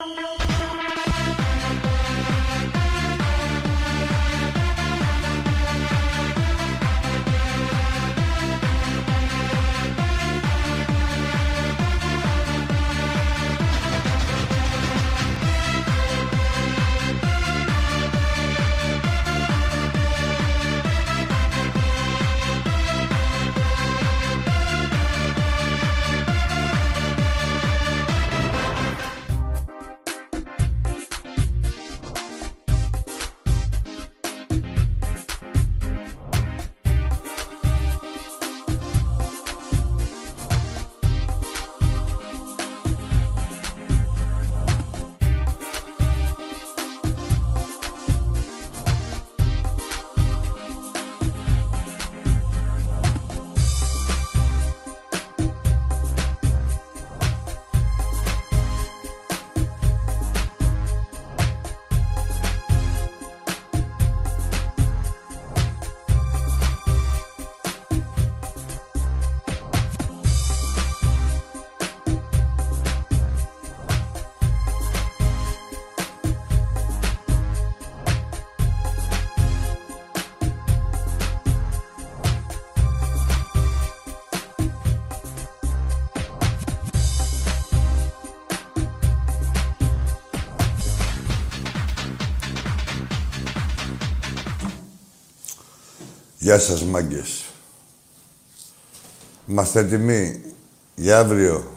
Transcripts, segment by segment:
Música Γεια σας, μάγκες. Είμαστε έτοιμοι για αύριο;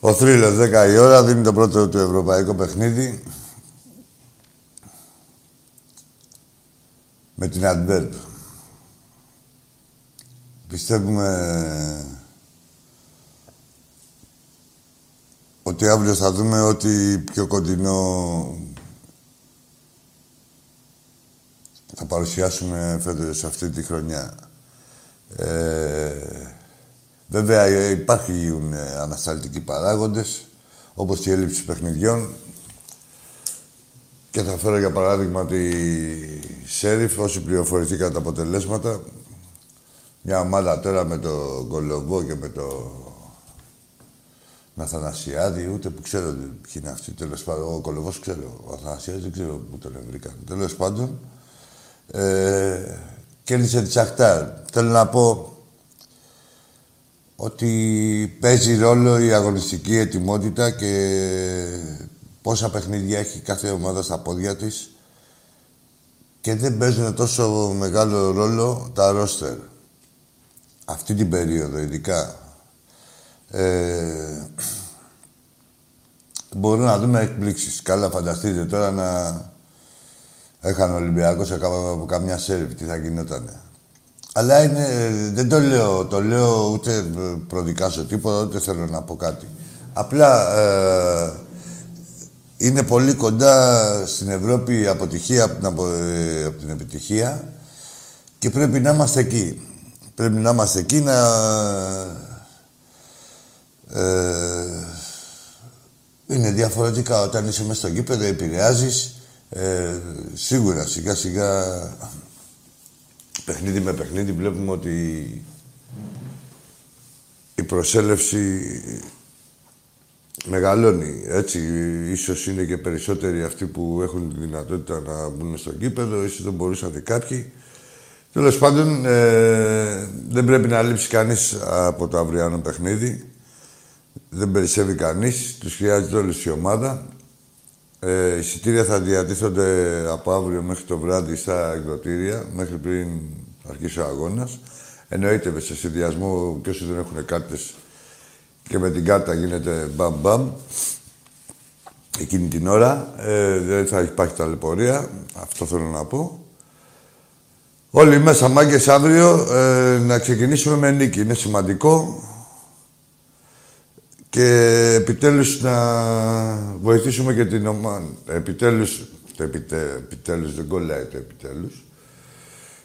Ο Θρύλος, 10 η ώρα, δίνει το πρώτο του ευρωπαϊκό παιχνίδι. Με την Αντβέρπ. Πιστεύουμε ότι αύριο θα δούμε ότι πιο κοντινό θα παρουσιάσουμε φέτος αυτή τη χρονιά. Ε, βέβαια υπάρχουν ε, ανασταλτικοί παράγοντες, όπως η έλλειψη παιχνιδιών. Και θα φέρω για παράδειγμα τη Σέριφ, όσοι πληροφορηθήκαν τα αποτελέσματα. Μια ομάδα τώρα με το Κολοβό και με το Αθανασιάδη, ούτε που ξέρω ποιοι είναι αυτοί. Τέλος πάντων, ο Κολοβός ξέρω, ο Αθανασιάδης δεν ξέρω πού τον βρήκαν. Τέλος πάντων, ε, κέρδισε τη Σαχτάρ. Θέλω να πω ότι παίζει ρόλο η αγωνιστική ετοιμότητα και πόσα παιχνίδια έχει κάθε ομάδα στα πόδια της και δεν παίζουν τόσο μεγάλο ρόλο τα ρόστερ. Αυτή την περίοδο ειδικά. Ε, μπορούμε να δούμε εκπλήξεις. Καλά φανταστείτε τώρα να Έχανε ο Ολυμπιακός από καμιά σέρβι, τι θα γινότανε. Αλλά είναι, δεν το λέω, το λέω ούτε προδικάσω τίποτα, ούτε θέλω να πω κάτι. Απλά ε, είναι πολύ κοντά στην Ευρώπη η αποτυχία από την, απο, ε, από την επιτυχία και πρέπει να είμαστε εκεί. Πρέπει να είμαστε εκεί να... Ε, είναι διαφορετικά όταν είσαι μέσα στο γήπεδο, επηρεάζεις ε, σίγουρα σιγά σιγά παιχνίδι με παιχνίδι βλέπουμε ότι η προσέλευση μεγαλώνει. Έτσι, ίσως είναι και περισσότεροι αυτοί που έχουν τη δυνατότητα να μπουν στο κήπεδο, ίσως δεν μπορούσαν κάποιοι. Τέλος πάντων, ε, δεν πρέπει να λείψει κανείς από το αυριανό παιχνίδι. Δεν περισσεύει κανείς, τους χρειάζεται όλη η ομάδα. Ε, εισιτήρια θα διατίθονται από αύριο μέχρι το βράδυ στα εκδοτήρια, μέχρι πριν αρχίσει ο αγώνας. Εννοείται σε συνδυασμό και όσοι δεν έχουν κάρτες και με την κάρτα γίνεται μπαμ μπαμ εκείνη την ώρα. Ε, δεν θα υπάρχει ταλαιπωρία. Αυτό θέλω να πω. Όλοι μέσα μάγκες αύριο ε, να ξεκινήσουμε με νίκη. Είναι σημαντικό και επιτέλους να βοηθήσουμε και την ομάδα. Επιτέλους, το επιτε, επιτέλους δεν κολλάει το επιτέλους.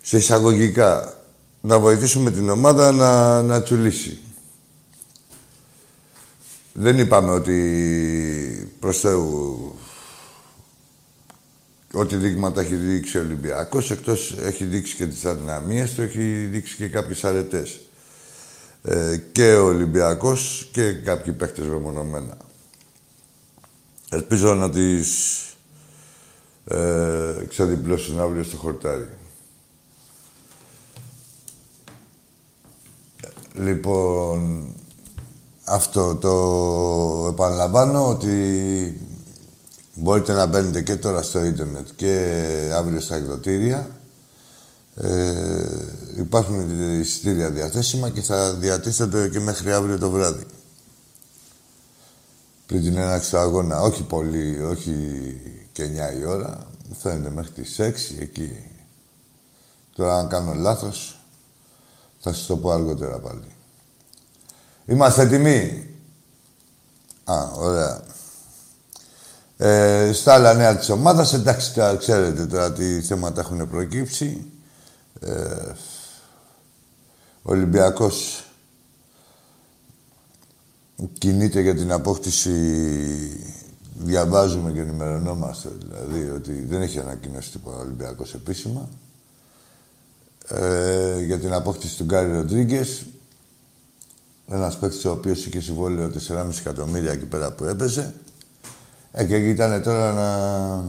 Σε εισαγωγικά, να βοηθήσουμε την ομάδα να, να τσουλήσει. Δεν είπαμε ότι προς Θεού ό,τι δείγματα έχει δείξει ο Ολυμπιακός, εκτός έχει δείξει και τις αδυναμίες του, έχει δείξει και κάποιες αρετές. Ε, και ο Ολυμπιακός και κάποιοι παίχτες μεμονωμένα. Ελπίζω να τις ε, ξεδιπλώσουν αύριο στο χορτάρι. Λοιπόν, αυτό το επαναλαμβάνω ότι μπορείτε να μπαίνετε και τώρα στο ίντερνετ και αύριο στα εκδοτήρια. Ε, υπάρχουν εισιτήρια διαθέσιμα και θα διατίθεται και μέχρι αύριο το βράδυ. Πριν την έναξη του αγώνα. Όχι πολύ, όχι και 9 η ώρα. Μου φαίνεται μέχρι τις 6 εκεί. Τώρα αν κάνω λάθος, θα σας το πω αργότερα πάλι. Είμαστε έτοιμοι; Α, ωραία. Ε, στα άλλα νέα της ομάδας, εντάξει, τα ξέρετε τώρα τι θέματα έχουν προκύψει. Ε, ο Ολυμπιακός κινείται για την απόκτηση, διαβάζουμε και ενημερωνόμαστε, δηλαδή ότι δεν έχει ανακοινώσει τίποτα ο Ολυμπιακός επίσημα. Ε, για την απόκτηση του Γκάρι Ροντρίγκες. Ένας παίκτης ο οποίος είχε συμβόλαιο 4,5 εκατομμύρια εκεί πέρα που έπαιζε. Ε, και ήταν τώρα να.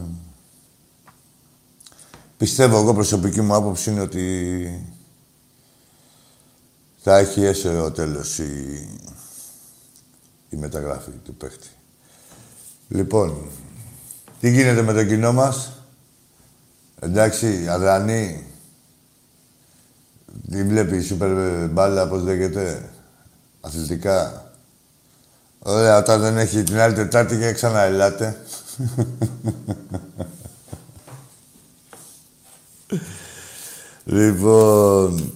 Πιστεύω εγώ προσωπική μου άποψη είναι ότι θα έχει έσαι ο τέλος η, η μεταγραφή του παίκτη. Λοιπόν, τι γίνεται με το κοινό μας; Εντάξει, αδρανή. Τι βλέπεις η σούπερ μπάλα, πώς λέγεται, αθλητικά. Ωραία, όταν δεν έχει την άλλη Τετάρτη και ξανά ελάτε. λοιπόν...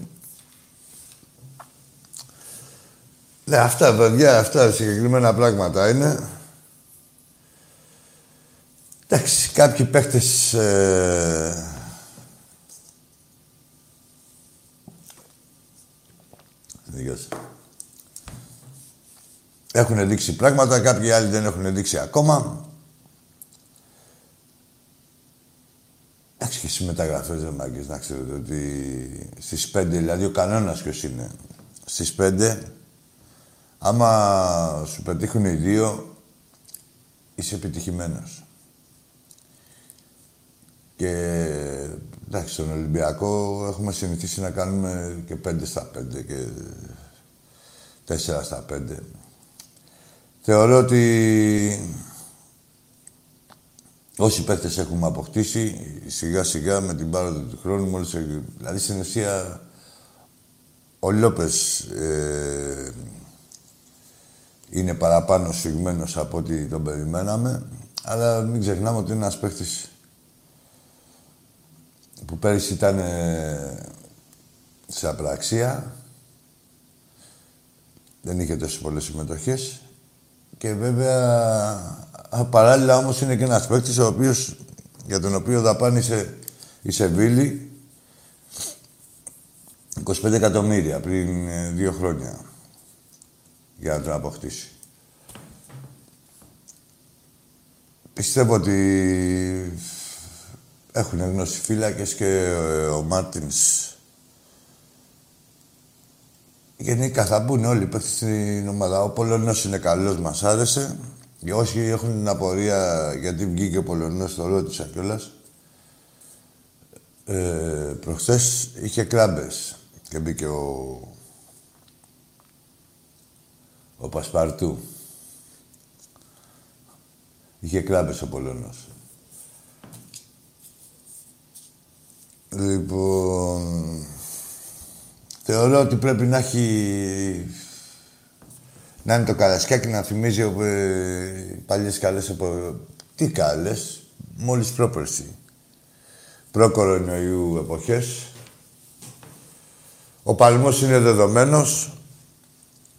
Ναι, αυτά, παιδιά, αυτά συγκεκριμένα πράγματα είναι. Εντάξει, κάποιοι παίχτες... Ε... Έχουν δείξει πράγματα, κάποιοι άλλοι δεν έχουν δείξει ακόμα. Εντάξει και στις μεταγραφές, δεν μάγκες, να ξέρετε ότι στις 5, δηλαδή ο κανόνας ποιος είναι. Στις 5, άμα σου πετύχουν οι δύο, είσαι επιτυχημένος. Και εντάξει, στον Ολυμπιακό έχουμε συνηθίσει να κάνουμε και 5 στα 5 και 4 στα 5. Θεωρώ ότι όσοι παίκτες έχουμε αποκτήσει, σιγά σιγά με την πάροδο του χρόνου, μόλις... Δηλαδή, στην ουσία, ο Λόπες ε, είναι παραπάνω σφιγμένος από ό,τι τον περιμέναμε, αλλά μην ξεχνάμε ότι είναι ένας παίκτης που πέρυσι ήταν ε, σε απραξία, δεν είχε τόσο πολλές συμμετοχές και βέβαια, παράλληλα όμως είναι και ένας παίκτης ο οποίος, για τον οποίο δαπάνησε η Σεβίλη 25 εκατομμύρια πριν ε, δύο χρόνια για να τον αποκτήσει. Πιστεύω ότι έχουν γνώση φύλακες και ο Μάρτινς Γενικά θα μπουν όλοι οι στην ομάδα. Ο Πολωνός είναι καλός, μας άρεσε. Και όσοι έχουν την απορία γιατί βγήκε ο Πολωνός, το ρώτησα κιόλας. Ε, προχθές είχε κράμπες και μπήκε ο, ο Πασπαρτού. Είχε κράμπες ο Πολωνός. Λοιπόν, Θεωρώ ότι πρέπει να έχει... Να είναι το Καρασκάκι να θυμίζει ε, παλιές καλές από... Τι καλές, μόλις πρόπερση. Προ-κορονοϊού εποχές. Ο παλμός είναι δεδομένος.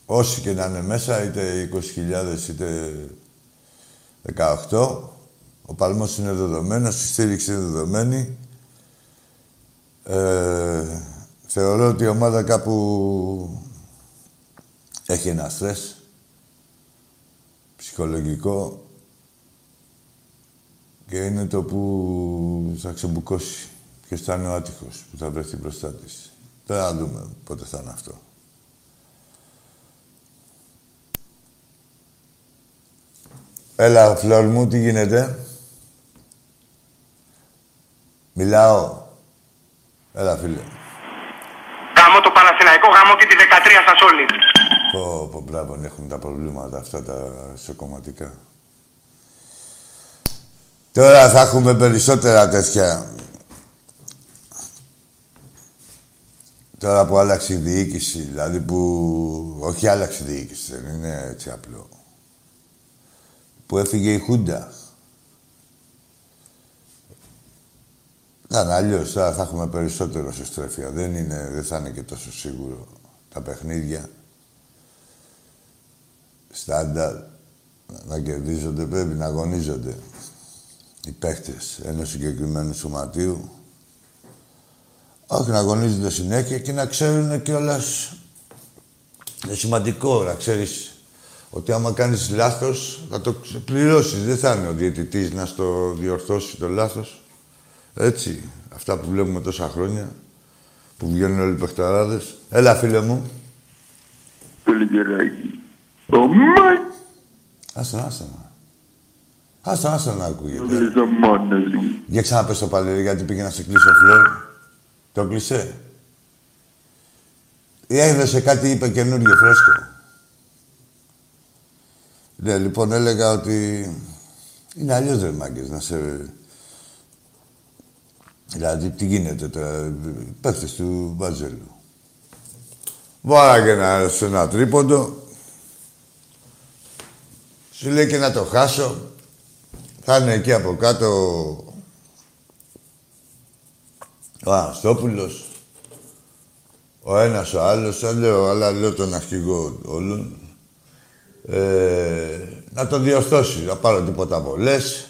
Όσοι και να είναι μέσα, είτε 20.000 είτε 18. Ο παλμός είναι δεδομένος, η στήριξη είναι δεδομένη. Ε, Θεωρώ ότι η ομάδα κάπου έχει ένα στρες ψυχολογικό και είναι το που θα ξεμπουκώσει. Ποιο θα είναι ο άτυχος που θα βρεθεί μπροστά της. Τώρα να δούμε πότε θα είναι αυτό. Έλα, φλόρ μου, τι γίνεται; Μιλάω. Έλα, φίλε. Γάμω το Παναθηναϊκό, γάμω και τη 13 σας όλοι. Πω, πω, μπράβο, έχουν τα προβλήματα αυτά τα σε κομματικά. Τώρα θα έχουμε περισσότερα τέτοια. Τώρα που άλλαξε η διοίκηση, δηλαδή που... Όχι άλλαξε η διοίκηση, δεν είναι έτσι απλό. Που έφυγε η Χούντα. Να, αλλιώς τώρα θα έχουμε περισσότερο σε στρέφεια. Δεν, είναι, δεν θα είναι και τόσο σίγουρο τα παιχνίδια. Στάνταρ. Να κερδίζονται, πρέπει να αγωνίζονται οι παίχτες ενός συγκεκριμένου σωματείου. Όχι να αγωνίζονται συνέχεια και να ξέρουν κιόλας. Είναι σημαντικό να ξέρεις ότι άμα κάνεις λάθος θα το πληρώσεις. Δεν θα είναι ο διαιτητής να στο διορθώσει το λάθος. Έτσι, αυτά που βλέπουμε τόσα χρόνια, που βγαίνουν όλοι οι παιχταράδες. Έλα, φίλε μου. Πολύ γεράκι. Ο Μάικ. Άστα, άστα. Άστα, άστα να ακούγεται. Δεν μόνος μου. Για ξαναπες το πάλι, γιατί πήγε να σε κλείσει ο φλόρ. Το κλείσε. Ή έδωσε κάτι, είπε καινούργιο, φρέσκο. Ναι, λοιπόν, έλεγα ότι είναι αλλιώς ρε μάγκες, να σε... Δηλαδή, τι γίνεται τώρα, οι παίχτες του Μπάζελου. Βάλα και ένα, σε ένα τρίποντο. Σου λέει και να το χάσω. Θα είναι εκεί από κάτω ο Αναστόπουλος, ο ένας ο άλλος, θα λέω, αλλά λέω τον αρχηγό όλων, ε, να το διορθώσει, να πάρω τίποτα βολές,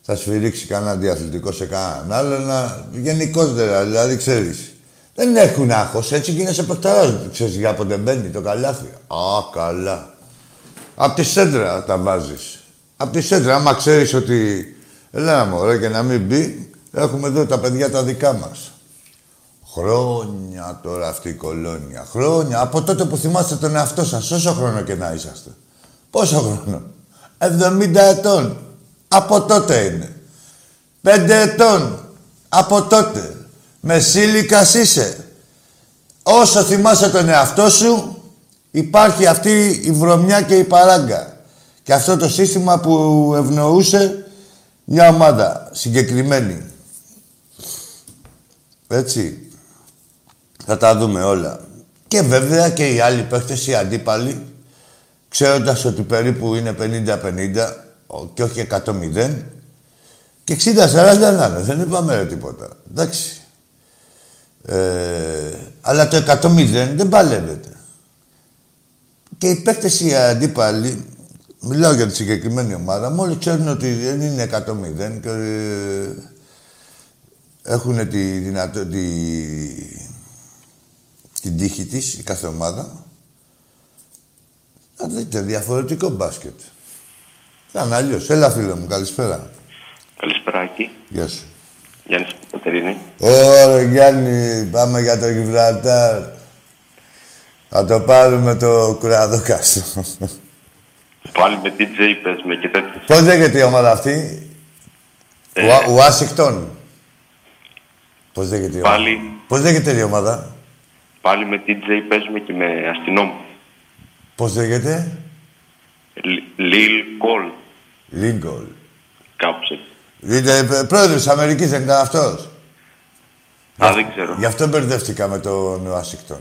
θα σφυρίξει κανένα διαθλητικό σε κανέναν άλλο, να... γενικότερα, δηλαδή, ξέρεις. Δεν έχουν άγχος, έτσι και είναι σε παιχταράς. Ξέρεις για πότε μπαίνει το καλάθι. Α, καλά. Απ' τη σέντρα τα βάζεις. Απ' τη σέντρα, άμα ξέρεις ότι... Έλα μωρέ και να μην μπει, έχουμε εδώ τα παιδιά τα δικά μας. Χρόνια τώρα αυτή η κολόνια. Χρόνια. Από τότε που θυμάστε τον εαυτό σας, όσο χρόνο και να είσαστε. Πόσο χρόνο. 70 ετών. Από τότε είναι. 5 ετών. Από τότε. Μεσήλικας είσαι. Όσο θυμάσαι τον εαυτό σου, υπάρχει αυτή η βρωμιά και η παράγκα. Και αυτό το σύστημα που ευνοούσε μια ομάδα συγκεκριμένη. Έτσι. Θα τα δούμε όλα. Και βέβαια και οι άλλοι παίχτες, οι αντίπαλοι, ξέροντας ότι περίπου είναι 50-50 και όχι 100-0 και 60-40 να είναι. Δεν είπαμε ρε, τίποτα. Εντάξει. Ε, αλλά το 100-0 δεν παλεύεται. Και οι παίκτες οι αντίπαλοι, μιλάω για τη συγκεκριμένη ομάδα, μόλις ξέρουν ότι δεν είναι 100-0 και ε, έχουν τη δυνατότητα, την τύχη της, η κάθε ομάδα, να δείτε διαφορετικό μπάσκετ. Θα είναι αλλιώς. Έλα, φίλε μου, καλησπέρα. Καλησπέρα, Άκη. Γεια σου. Γιάννης από Κατερίνη. Ωραία, Γιάννη, πάμε για το Γιβραλτάρ. Θα το πάρουμε το κουραδόκαστο. Πάλι με DJ παίζουμε και τέτοιες. Πώς λέγεται η ομάδα αυτή, Ε, Ουα- Ουάσιγκτον. Πώς λέγεται η ομάδα; Πάλι, Πώς λέγεται η ομάδα; πάλι με DJ παίζουμε και με αστυνόμο. Πώς λέγεται; Λιλ Κολ, Λίγκολ. κάπως έτσι. Είναι ε, πρόεδρος της Αμερικής, δεν ήταν αυτός; Α, δεν ξέρω. Γι' αυτό μπερδεύτηκα με τον Ουάσιγκτον.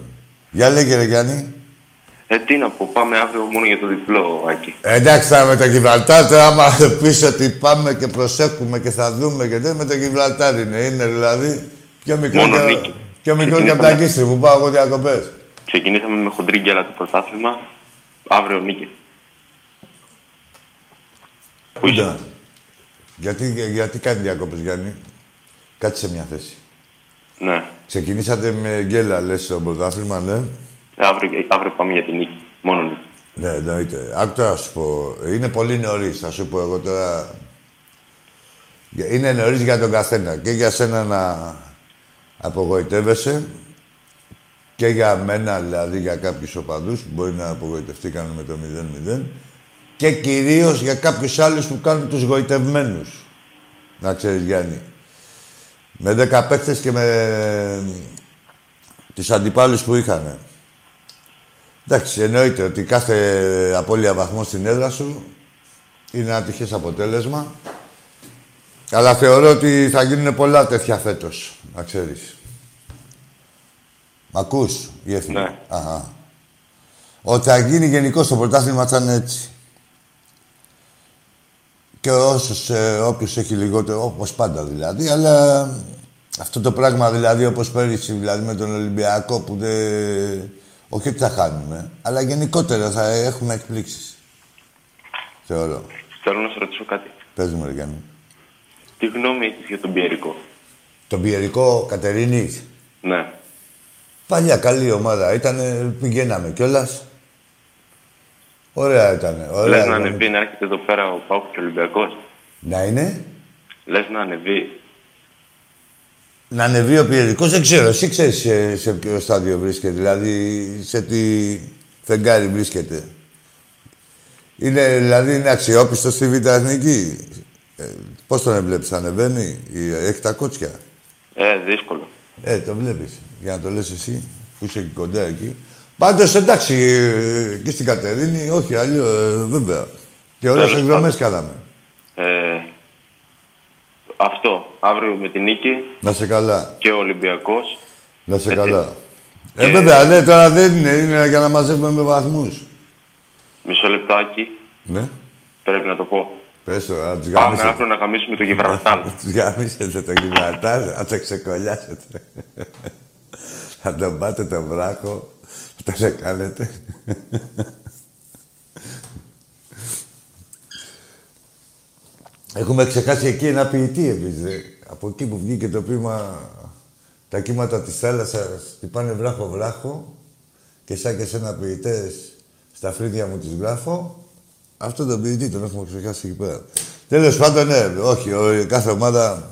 Για λέγε ρε Γιάννη. Ε, τι να πω, πάμε αύριο μόνο για το διπλό, Άκη. Ε, Εντάξει, τώρα με το Γιβραλτάρ, τώρα άμα πεις ότι πάμε και προσέχουμε και θα δούμε και δεν με το Γιβραλτάρ είναι. Είναι δηλαδή πιο μικρό, Μόνο και, νίκη. πιο μικρό και από τα Κίστρι που πάω εγώ διακοπές. Ξεκινήσαμε με χοντρή γκέλα το πρωτάθλημα, αύριο νίκη. Πού είσαι; Κοίτα. Γιατί, γιατί κάνει διακοπές, Γιάννη; Κάτσε σε μια θέση. Ναι. Ξεκινήσατε με γκέλα, λες, στο πρωτάθλημα, ναι; Αύριο, αύριο πάμε για την νίκη. Μόνο νίκη. Ναι, εννοείται. Άκου τώρα να σου πω. Είναι πολύ νωρίς, θα σου πω εγώ τώρα. Είναι νωρίς για τον καθένα. Και για σένα να απογοητεύεσαι και για μένα, δηλαδή για κάποιους οπαδούς που μπορεί να απογοητευτήκαν με το 0-0 και κυρίως για κάποιους άλλους που κάνουν τους γοητευμένους. Να ξέρεις Γιάννη. Με 10 παίκτες και με τους αντιπάλους που είχαν. Εντάξει, εννοείται ότι κάθε απώλεια βαθμό στην έδρα σου είναι ένα τυχές αποτέλεσμα. Αλλά θεωρώ ότι θα γίνουν πολλά τέτοια φέτος, να ξέρεις. Μ' ακούς, Γέφη. Ναι. Αχα. Ότι θα γίνει γενικώς το πρωτάθλημα θα είναι έτσι. Και όσους, ε, όποιος έχει λιγότερο, όπως πάντα δηλαδή, αλλά αυτό το πράγμα δηλαδή όπως πέρυσι δηλαδή με τον Ολυμπιακό που δεν... Όχι ότι θα χάνουμε, αλλά γενικότερα θα έχουμε εκπλήξεις. Θεωρώ. Θέλω να σε ρωτήσω κάτι. Πες μου, ρε Γιάννη. Τι γνώμη έχεις για τον Πιερικό; Τον Πιερικό Κατερίνη; Ναι. Παλιά καλή ομάδα. Ήτανε, πηγαίναμε κιόλας. Ωραία ήταν. Ωραία Λες να ήταν. ανεβεί να έρχεται εδώ πέρα ο Πάουκ και ο Ολυμπιακός; Να είναι; Λες να ανεβεί. Να ανεβεί ο Πιερικός, δεν ξέρω. Εσύ ξέρεις σε, σε ποιο στάδιο βρίσκεται. Δηλαδή, σε τι φεγγάρι βρίσκεται. Είναι, δηλαδή, είναι αξιόπιστος στη Β' Εθνική; Ε, πώς τον βλέπεις, ανεβαίνει, ή έχει τα κότσια; Ε, δύσκολο. Ε, το βλέπεις. Για να το λες εσύ, που είσαι και κοντά εκεί. Πάντως, εντάξει, ε, και στην Κατερίνη, όχι, αλλιώς, ε, βέβαια. Και ωραίες Τέλος εκδρομές κάναμε. Ε, αυτό. Αύριο με την νίκη Να σε καλά. και ο Ολυμπιακός. Να σε Έτσι. καλά. Ε, Και- βέβαια, ναι, τώρα δεν είναι. Είναι για να μαζεύουμε με βαθμούς. Μισό λεπτάκι. Ναι. Πρέπει να το πω. Πες το, να τους Πάμε γαμίσετε. αύριο να γαμίσουμε το Γιβραλτάρ. Να τους γαμίσετε το Γιβραλτάρ, να το ξεκολλιάσετε. Θα τον πάτε τον βράχο, θα το σε κάνετε. Έχουμε ξεχάσει εκεί ένα ποιητή εμείς, δε. Από εκεί που βγήκε το ποίημα «Τα κύματα της θάλασσας χτυπάνε βράχο-βράχο και σαν και σένα ποιητές στα φρύδια μου τις γράφω». Αυτό το ποιητή τον έχουμε ξεχάσει εκεί πέρα. Τέλος πάντων, ναι, όχι, ο- κάθε ομάδα...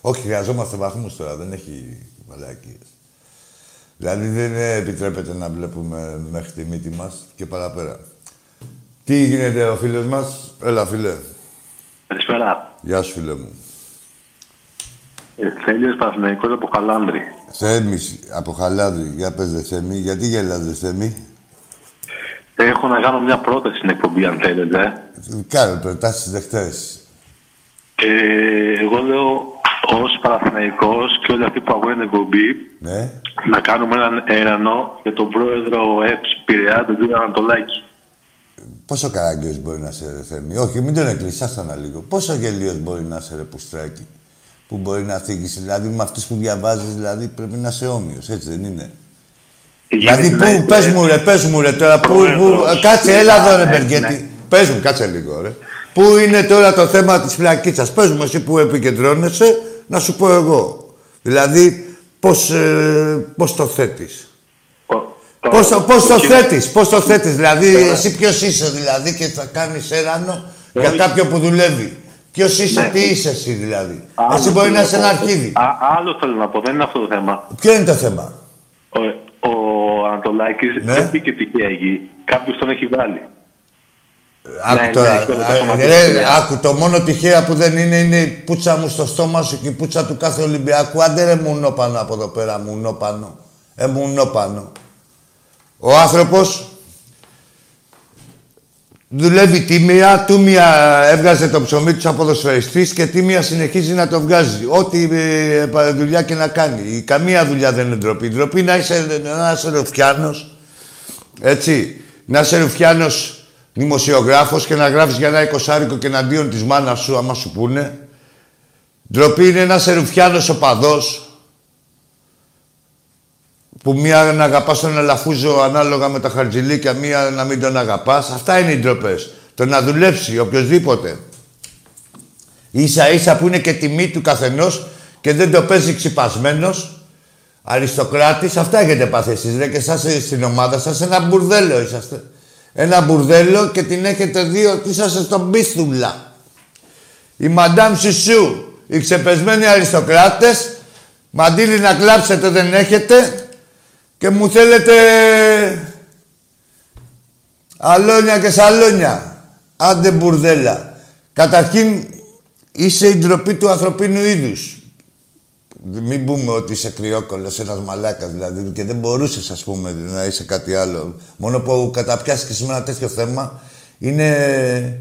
Όχι, χρειαζόμαστε βαθμούς τώρα, δεν έχει μαλακίες. Δηλαδή δεν ε, επιτρέπεται να βλέπουμε μέχρι τη μύτη μας και παραπέρα. Τι γίνεται ο φίλος μας, έλα φίλε. Καλησπέρα. Γεια σου φίλε μου. Ε, Θέλεις Παναθηναϊκός από Χαλάνδρη. Θέμης, από Χαλάδι, για πες δε Θέμη. Γιατί γελάς δε Θέμη; Έχω να κάνω μια πρόταση στην εκπομπή, αν θέλετε. Κάνε προτάσεις δεχτές. Ε, εγώ λέω ω Παναθηναϊκός και όλοι αυτοί που ακούνε την εκπομπή Ναι. να κάνουμε έναν έρανο για τον πρόεδρο ΕΠΣ Πειραιά, τον κύριο Ανατολάκη. Πόσο καράγκιος μπορεί να είσαι ρε Θέμη; Όχι, μην τον εκκλεισάς ένα λίγο. Πόσο γελίος μπορεί να είσαι ρε Πουστράκη. Που μπορεί να θίγεις. Δηλαδή με αυτούς που διαβάζεις, δηλαδή πρέπει να είσαι όμοιος. Έτσι δεν είναι; Δηλαδή, Γίνεται πού, να- πες μου ρε, πες μου ρε τώρα, πού, πού, Πρόεδρος. ε, κάτσε, έλα εδώ ρε Ναι, Μπεργκέτη. ναι. Πες μου, κάτσε λίγο ρε. Πού είναι τώρα το θέμα της φλακίτσας. Πες μου εσύ που επικεντρώνεσαι, να σου πω εγώ. Δηλαδή, πώς, ε, πώς το θέτεις; Ο- το- Πώς, το- πώς το κύριο- θέτεις, πώς το θέτεις; Δηλαδή, Ναι. εσύ ποιος είσαι δηλαδή και θα κάνεις έρανο για Όχι. κάποιον που δουλεύει. Ποιος είσαι, Ναι. τι είσαι εσύ δηλαδή; Άλλο εσύ μπορεί θέλω να είσαι πω. ένα αρχίδι. Α, άλλο θέλω να πω, δεν είναι αυτό το θέμα. Ποιο είναι το θέμα; Ο, ο Ανατολάκης Ναι. δεν πήγε τυχαία εκεί. Κάποιος τον έχει βάλει. Άκου Ναι, τώρα. ναι, αυτό το α, θέμα ρε, της άκου, το μόνο τυχαία που δεν είναι είναι η πουτσα μου στο στόμα σου και η πουτσα του κάθε Ολυμπιακού. Άντε ρε μουνό πάνω από εδώ πέρα, μουνό πάνω. Ε, μουνό πάνω. Ο άνθρωπος δουλεύει τίμια, τούμια έβγαζε το ψωμί του από ποδοσφαιριστής και τίμια συνεχίζει να το βγάζει. Ό,τι ε, ε, δουλειά και να κάνει. Η καμία δουλειά δεν είναι ντροπή. Ντροπή να είσαι, να είσαι ρουφιάνος, έτσι. Να είσαι ρουφιάνος δημοσιογράφος και να γράφεις για ένα εικοσάρικο και εναντίον της μάνας σου, άμα σου πούνε. Ντροπή είναι να είσαι ρουφιάνος οπαδός, που μία να αγαπάς τον Αλαφούζο ανάλογα με τα χαρτζηλίκια, μία να μην τον αγαπάς. Αυτά είναι οι ντροπές. Το να δουλέψει οποιοδήποτε. Ίσα ίσα που είναι και τιμή του καθενός και δεν το παίζει ξυπασμένος, αριστοκράτης, αυτά έχετε πάθει εσείς, ρε, και εσάς ε, στην ομάδα σας ένα μπουρδέλο είσαστε. Ένα μπουρδέλο και την έχετε δει ότι είσαστε στον πίθουλα. Η Μαντάμ Σισού, οι ξεπεσμένοι αριστοκράτες, μαντήλι να κλάψετε δεν έχετε και μου θέλετε αλόνια και σαλόνια. Άντε μπουρδέλα. Καταρχήν, είσαι η ντροπή του ανθρωπίνου είδους. Μην πούμε ότι είσαι κρυόκολλος, ένας μαλάκας δηλαδή και δεν μπορούσες ας πούμε να είσαι κάτι άλλο. Μόνο που καταπιάστηκες με ένα τέτοιο θέμα είναι...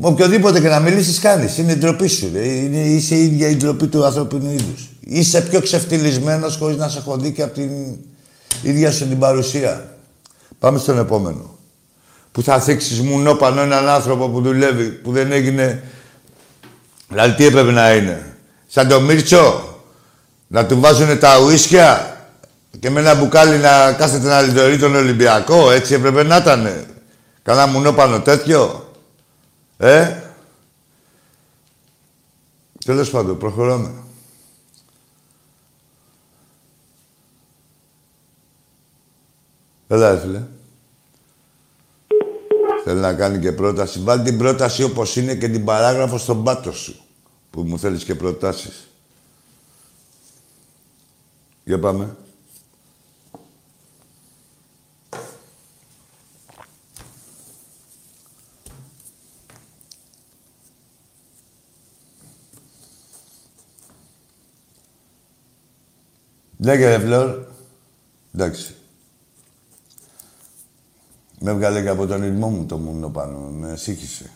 Οποιοδήποτε και να μιλήσεις κάνεις. Είναι η ντροπή σου. Ρε. Είναι, είσαι η ίδια η ντροπή του ανθρώπινου είδους. Είσαι πιο ξεφτυλισμένος χωρίς να σε έχω δει και από την ίδια σου την παρουσία. Πάμε στον επόμενο. Που θα θίξεις μουνόπανο έναν άνθρωπο που δουλεύει, που δεν έγινε... Δηλαδή τι έπρεπε να είναι. Σαν το Μίρτσο, να του βάζουν τα ουίσκια και με ένα μπουκάλι να κάθεται να λιτορεί τον Ολυμπιακό. Έτσι έπρεπε να ήταν. Κανένα μουνόπανο τέτοιο. Ε. Τέλος πάντων, προχωράμε. Έλα, φίλε. Θέλει να κάνει και πρόταση. Βάλει την πρόταση όπως είναι και την παράγραφο στον πάτο σου. Που μου θέλεις και προτάσεις. Για πάμε. Λέγε ρε Φλόρ. Εντάξει. Με έβγαλε και από τον ρυθμό μου το μουνό πάνω. Με σύγχυσε.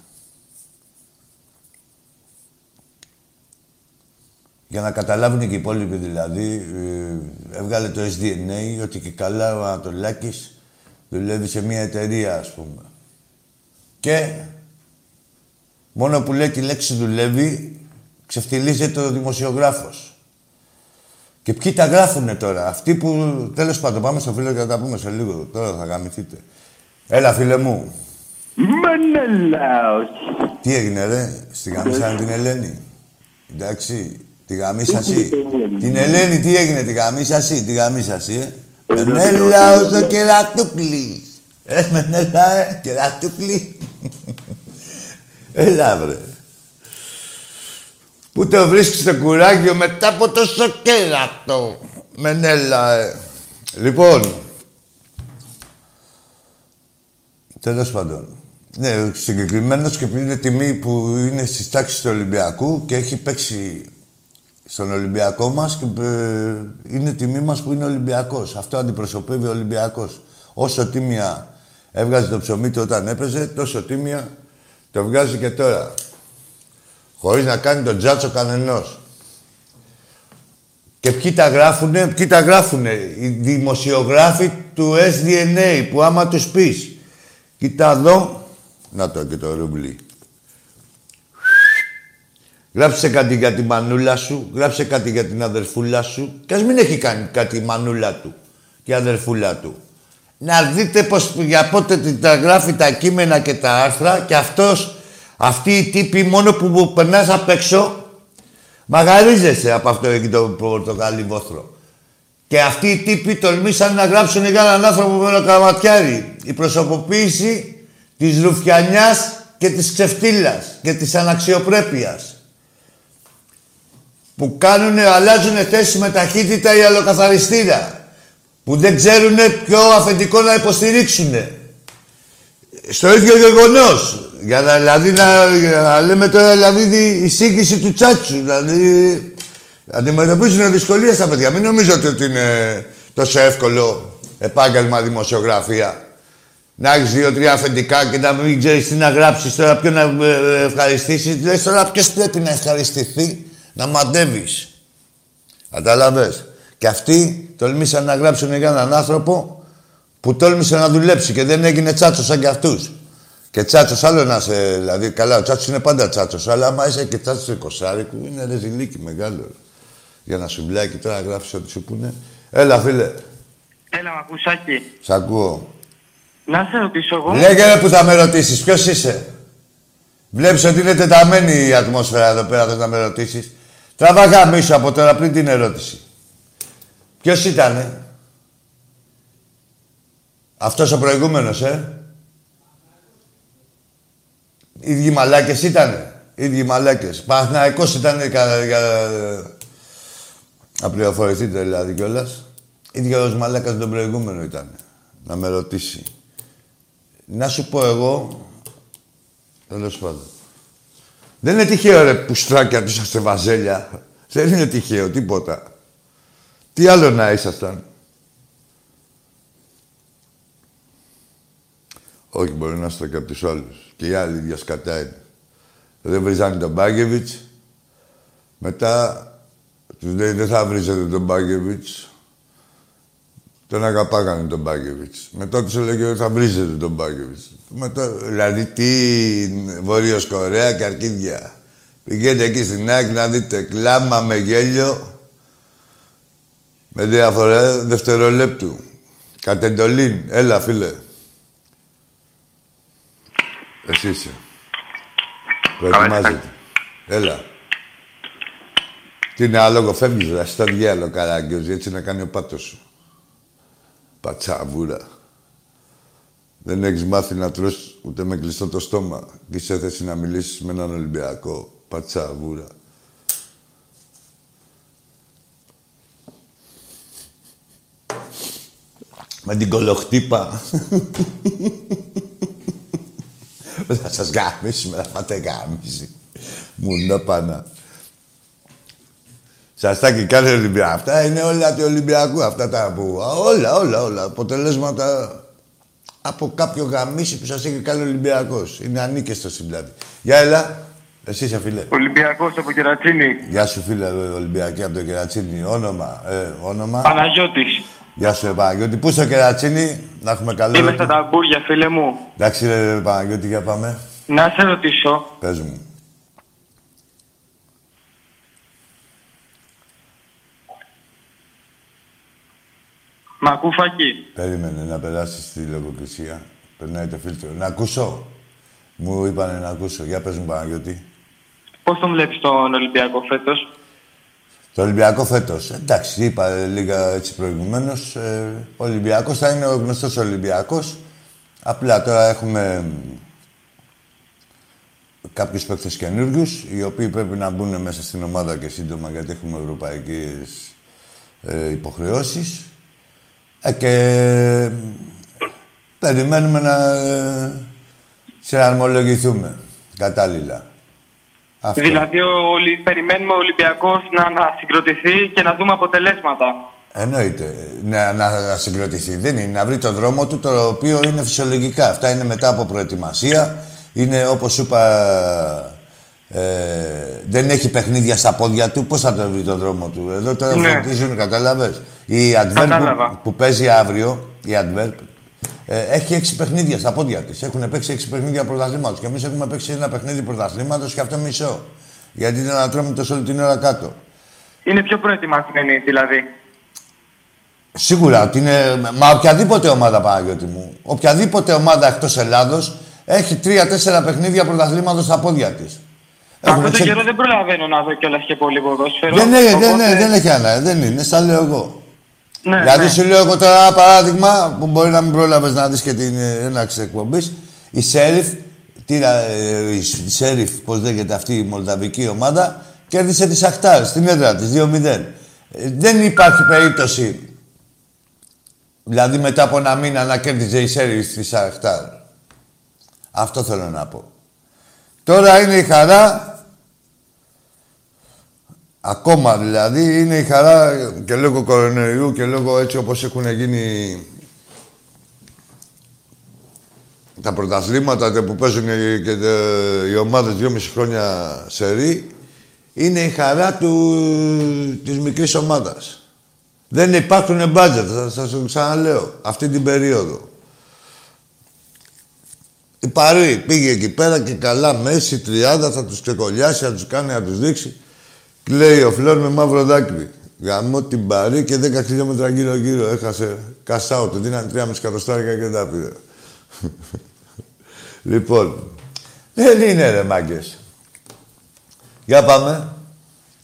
Για να καταλάβουν και οι υπόλοιποι δηλαδή, ε, έβγαλε το SDNA ότι και καλά ο Ανατολάκης δουλεύει σε μια εταιρεία, ας πούμε. Και μόνο που λέει τη λέξη δουλεύει, ξεφτιλίζεται ο δημοσιογράφος. Και ποιοι τα γράφουνε τώρα; Αυτοί που, τέλος πάντων, πάμε στο φίλο και θα τα πούμε σε λίγο. Τώρα θα γαμηθείτε. Έλα, φίλε μου. Μενέλαος. Τι έγινε, ρε; Στη γαμίσανε την Ελένη. Εντάξει. Τη γαμίσασή. Την Ελένη τι έγινε, τη γαμίσασή, τη γαμίσασή, ε. Μενέλαος ο κερατούκλης. Ε, Μενέλα, ε, κερατούκλη. Έλα, βρε. Πού το βρίσκεις το κουράγιο μετά από τόσο κέρατο; Μενέλα, ε. Λοιπόν, Τέλος πάντων. Ναι, συγκεκριμένος και επειδή είναι τιμή που είναι στις τάξεις του Ολυμπιακού και έχει παίξει στον Ολυμπιακό μας και ε, είναι τιμή μας που είναι Ολυμπιακός. Αυτό αντιπροσωπεύει ο Ολυμπιακός. Όσο τίμια έβγαζε το ψωμί του όταν έπαιζε, τόσο τίμια το βγάζει και τώρα. Χωρίς να κάνει τον τζάτσο κανενός. Και ποιοι τα γράφουνε, ποιοι τα γράφουνε; Οι δημοσιογράφοι του SDNA που άμα τους πεις Κοίτα εδώ. Να το και το ρούμπλι. Γράψε κάτι για τη μανούλα σου, γράψε κάτι για την αδερφούλα σου και ας μην έχει κάνει κάτι η μανούλα του και η αδερφούλα του. Να δείτε πως για πότε τα γράφει τα κείμενα και τα άρθρα και αυτός, αυτή η τύπη μόνο που περνάς απ' έξω, μαγαρίζεσαι από αυτό εκεί το πορτοκαλί βόθρο. Και αυτοί οι τύποι τολμήσαν να γράψουν για έναν άνθρωπο με ένα καματιάρι. Η προσωποποίηση της ρουφιανιάς και της ξεφτύλας και της αναξιοπρέπειας. Που κάνουνε, αλλάζουνε θέση με ταχύτητα η αλλοκαθαριστήρα. Που δεν ξέρουν ποιο αφεντικό να υποστηρίξουν. Στο ίδιο γεγονός. Για να, δηλαδή, να, να λέμε τώρα δηλαδή η σύγκριση του τσάτσου. Δηλαδή, Αντιμετωπίζουν δυσκολίες τα παιδιά. Μην νομίζετε ότι είναι τόσο εύκολο επάγγελμα δημοσιογραφία. Να έχεις δύο-τρία αφεντικά και να μην ξέρεις τι να γράψεις τώρα, ποιο να ε, ευχαριστήσεις. Λες τώρα ποιος πρέπει να ευχαριστηθεί, να μαντεύεις. Κατάλαβε. Και αυτοί τολμήσαν να γράψουν για έναν άνθρωπο που τόλμησε να δουλέψει και δεν έγινε τσάτσος σαν κι αυτούς. Και τσάτσος άλλο να σε. Δηλαδή, καλά, ο τσάτσος είναι πάντα τσάτσος. Αλλά άμα είσαι και τσάτσος 20 είναι ρεζιλίκι μεγάλο για να σου μπλέκει τώρα να γράφεις ό,τι σου πούνε. Έλα, φίλε. Έλα, μ' ακούσακι. Σ' ακούω. Να σε ρωτήσω εγώ. Λέγε ρε που θα με ρωτήσεις. Ποιος είσαι; Βλέπεις ότι είναι τεταμένη η ατμόσφαιρα εδώ πέρα, θες να με ρωτήσεις; Τραβά γαμίσου από τώρα πριν την ερώτηση. Ποιος ήτανε; Αυτός ο προηγούμενος, ε; Οι ίδιοι μαλάκες ήτανε; Οι ίδιοι μαλάκες. Παναθηναϊκός ήταν για, να πληροφορηθείτε δηλαδή κιόλας. Ίδιος μαλάκας τον προηγούμενο ήταν. Να με ρωτήσει. Να σου πω εγώ, Τέλος πάντων. Δεν είναι τυχαίο ρε πουστράκια τους είσαστε βαζέλια. Δεν είναι τυχαίο τίποτα. Τι άλλο να ήσασταν. Όχι, μπορεί να είστε και από τους άλλους. Και οι άλλοι ίδια σκατά είναι. Δεν βρίζανε τον Μπάγκεβιτς. Μετά τους λέει δεν θα βρίζετε τον Μπάγκεβιτς. Τον αγαπάγανε τον Μπάγκεβιτς. Μετά τους έλεγε ότι θα βρίζετε τον Μπάγκεβιτς. Μετά, δηλαδή τι Βόρειος Κορέα και Αρκίδια. Πηγαίνετε εκεί στην ΑΕΚ να δείτε κλάμα με γέλιο με διαφορά δευτερολέπτου. Κατεντολήν. Έλα, φίλε. Εσύ είσαι. Προετοιμάζεται. Έλα. Τι είναι άλογο, φεύγεις ρε, στο διάλογο καράγκιος, έτσι να κάνει ο πάτος σου. Πατσαβούρα. Δεν έχεις μάθει να τρως ούτε με κλειστό το στόμα και είσαι θέση να μιλήσεις με έναν Ολυμπιακό. Πατσαβούρα. Με την κολοχτύπα. θα σας γάμισουμε, θα πάτε γάμιση. Μου πάνα. Σαστάκι κάθε Ολυμπιακό. Αυτά είναι όλα του Ολυμπιακού. Αυτά τα που. Όλα, όλα, όλα. Αποτελέσματα από κάποιο γαμίσι που σας έχει κάνει Ολυμπιακός. Είναι ανίκεστο δηλαδή. Γεια, έλα. Εσύ είσαι φίλε. Ολυμπιακός από Κερατσίνη. Γεια σου φίλε Ολυμπιακή από το Κερατσίνη. Όνομα. Ε, όνομα. Παναγιώτης. Γεια σου, Παναγιώτη. Πού στο Κερατσίνη, να έχουμε καλό. Είμαι στα ταμπούρια, φίλε μου. Εντάξει, ρε, Παναγιώτη, για πάμε. Να σε ρωτήσω. Πες μου. Μ' ακού φακή. Περίμενε να περάσει τη λογοκρισία. Περνάει το φίλτρο. Να ακούσω. Μου είπανε να ακούσω. Για πες μου, Παναγιώτη. Πώς τον βλέπεις τον Ολυμπιακό φέτος; Το Ολυμπιακό φέτος. Εντάξει, είπα λίγα έτσι προηγουμένως. Ε, ο Ολυμπιακός θα είναι ο γνωστός Ολυμπιακός. Απλά τώρα έχουμε κάποιους παίκτες καινούριους, οι οποίοι πρέπει να μπουν μέσα στην ομάδα και σύντομα γιατί έχουμε ευρωπαϊκές ε, υποχρεώσεις. Ε, και περιμένουμε να ε, συναρμολογηθούμε κατάλληλα. Αυτό. Δηλαδή, ο, περιμένουμε ο Ολυμπιακός να ανασυγκροτηθεί και να δούμε αποτελέσματα. Εννοείται. Να, να συγκροτηθεί. Δεν είναι να βρει το δρόμο του, το οποίο είναι φυσιολογικά. Αυτά είναι μετά από προετοιμασία. Είναι όπως σου είπα, ε, δεν έχει παιχνίδια στα πόδια του. Πώς θα το βρει το δρόμο του; Εδώ τώρα ναι. φροντίζουν, κατάλαβες. Η Adverb που, που, παίζει αύριο, η Adverb, ε, έχει έξι παιχνίδια στα πόδια της. Έχουν παίξει έξι παιχνίδια πρωταθλήματος. Και εμείς έχουμε παίξει ένα παιχνίδι πρωταθλήματος και αυτό μισό. Γιατί είναι να τρώμε τόσο όλη την ώρα κάτω. Είναι πιο προετοιμασμένοι δηλαδή. Σίγουρα ότι είναι. Μα οποιαδήποτε ομάδα, Παναγιώτη μου, οποιαδήποτε ομάδα εκτός Ελλάδος έχει τρία-τέσσερα παιχνίδια πρωταθλήματος στα πόδια της. Αυτό το καιρό δεν προλαβαίνω να δω κιόλας και πολύ ποδόσφαιρο. Δεν, ναι, δεν, ναι, δεν έχει ανάγκη. Δεν είναι, στα λέω εγώ. Ναι, δηλαδή ναι. σου λέω εγώ τώρα ένα παράδειγμα που μπορεί να μην πρόλαβες να δεις και την έναξη εκπομπής. Η Σέριφ, τι, ε, η Σέριφ, πώς λέγεται αυτή η μολδαβική ομάδα, κέρδισε τη Σαχτάρ στην έδρα της 2-0. Ε, δεν υπάρχει περίπτωση, δηλαδή μετά από ένα μήνα να κέρδιζε η Σέριφ τη Σαχτάρ. Αυτό θέλω να πω. Τώρα είναι η χαρά Ακόμα δηλαδή είναι η χαρά και λόγω κορονοϊού και λόγω έτσι όπως έχουν γίνει τα πρωταθλήματα που παίζουν και οι ομάδες δυόμιση χρόνια σε είναι η χαρά του, της μικρής ομάδας. Δεν υπάρχουν μπάτζετ, θα σας το ξαναλέω, αυτή την περίοδο. Η Παρή πήγε εκεί πέρα και καλά μέση, τριάδα, θα τους ξεκολλιάσει, θα τους κάνει, θα τους δείξει. Λέει ο Φλόρ με μαύρο δάκρυ. Γαμώ την παρή και 10 χιλιόμετρα γύρω-γύρω. Έχασε κασάου, του δίνανε 3,5 εκατοστάρια και τα πήρε. λοιπόν, δεν είναι ρε μάγκες. Για πάμε.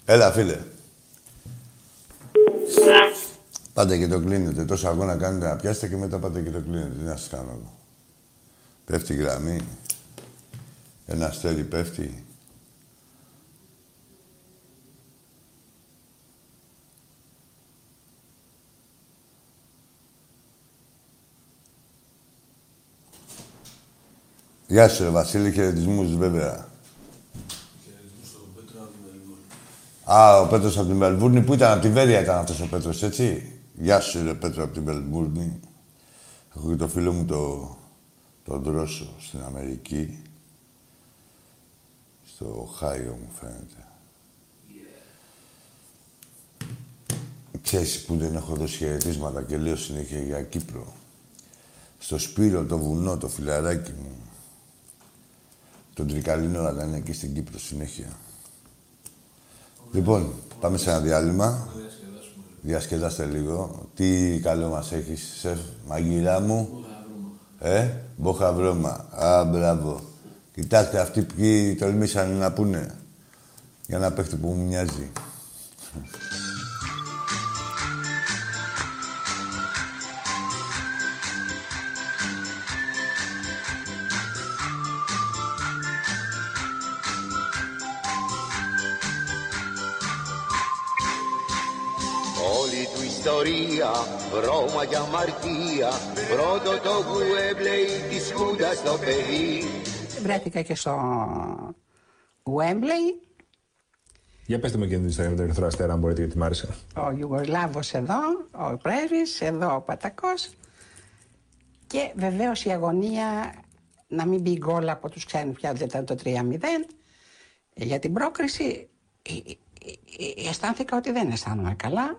Έλα, φίλε. Πάτε και το κλείνετε. Τόσο αγώνα κάνετε να πιάσετε και μετά πάτε και το κλείνετε. Τι να σας κάνω εγώ. Πέφτει η γραμμή. Ένας αστέρι πέφτει. Γεια σου, ρε Βασίλη, χαιρετισμούς βέβαια. Α, ο Πέτρος από την Μελβούρνη. Πού ήταν, από την Βέρεια ήταν αυτός ο Πέτρος, έτσι; Γεια σου, ρε Πέτρο, από την Μελβούρνη. Έχω και το φίλο μου το, το Δρόσο στην Αμερική. Στο Χάιο μου φαίνεται. Ξέρεις που δεν έχω δώσει χαιρετίσματα και λέω συνέχεια για Κύπρο. Στο Σπύρο, το βουνό, το φιλαράκι μου. Τον Τρικαλίνο, αλλά είναι εκεί στην Κύπρο συνέχεια. Λοιπόν, πάμε σε ένα διάλειμμα. Διασκεδάστε λίγο. Τι καλό μας έχεις, σεφ, μαγειρά μου. Ε, μποχαβρώμα. Α, μπράβο. Κοιτάξτε, αυτοί ποιοι τολμήσαν να πούνε. Για να παίχτη που μου μοιάζει. Του ιστορία, βρώμα για αμαρτία. Πρώτο το Γουέμπλεϊ της Χούντας το παιδί. Βρέθηκα και στο Wembley, Για πετε μου και την ιστορία με τον Ερυθρό Αστέρα, αν μπορείτε, γιατί μ' άρεσε. ο Ιουγκοσλάβος εδώ, ο πρέσβης, εδώ ο Πατακός. Και βεβαίως η αγωνία να μην μπει γκολ από τους ξένους πια, δεν ήταν το 3-0 για την πρόκριση ε, ε, ε, αισθάνθηκα ότι δεν αισθάνομαι καλά.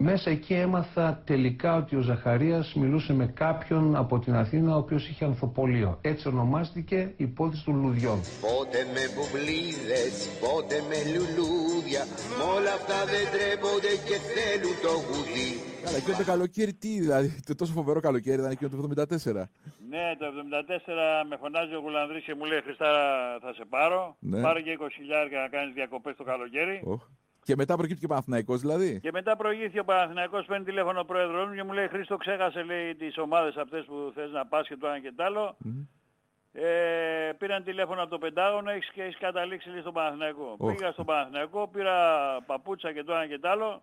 Μέσα εκεί έμαθα τελικά ότι ο Ζαχαρίας μιλούσε με κάποιον από την Αθήνα ο οποίος είχε ανθοπολείο. Έτσι ονομάστηκε η υπόθεση των λουδιών. Πότε με μπουμπλίδες, πότε με λουλούδια Μ' όλα αυτά δεν τρέπονται και θέλουν το γουδί Καλά, εκείνο το καλοκαίρι τι, δηλαδή, το τόσο φοβερό καλοκαίρι ήταν εκείνο το 74. Ναι, το 74 με φωνάζει ο Γουλανδρής και μου λέει Χριστά θα σε πάρω. Ναι. Πάρε και 20 χιλιάρια να κάνεις διακοπές το καλοκαίρι. Οχ. Και μετά προκύπτει και ο Παναθηναϊκός δηλαδή. Και μετά προηγήθηκε ο Παναθηναϊκός, παίρνει τηλέφωνο ο πρόεδρος μου και μου λέει Χρήστο ξέχασε λέει τις ομάδες αυτές που θες να πας και το ένα και το άλλο. Ε, πήραν τηλέφωνο από το Πεντάγωνο έχεις, και έχεις καταλήξει λέει, στον Παναθηναϊκό. Οχ. Πήγα στον Παναθηναϊκό, πήρα παπούτσα και το ένα και το άλλο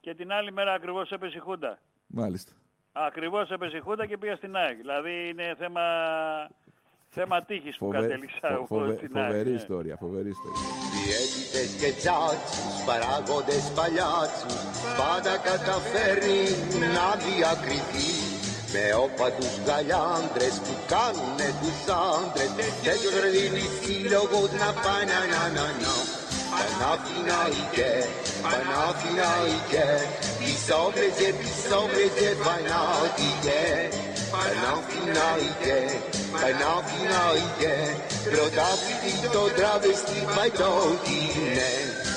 και την άλλη μέρα ακριβώς έπεσε η Χούντα. Μάλιστα. Ακριβώς έπεσε η Χούντα και πήγα στην ΑΕΚ. Δηλαδή είναι θέμα, θέμα τύχης που Φοβε- κατέληξα φο- εγώ φοβε- στην ΑΕΚ. Φοβερή ναι. ιστορία, φοβερή ιστορία. Διαίτητες και τσάτσους, παράγοντες παλιάτσους Πάντα καταφέρνει να διακριθεί Με όπα τους γαλιάντρες που κάνουνε τους άντρες Τέτοιος ρε δίνει σύλλογος να πάει να να να να Παναθηναϊκέ, Παναθηναϊκέ Πισόβρεζε, πισόβρεζε, Παναθηναϊκέ Παναθηναϊκέ, Παναθηναϊκέ Πρωτάθλητη το τραβεστή πάει το είναι Σταυρός με πάνω με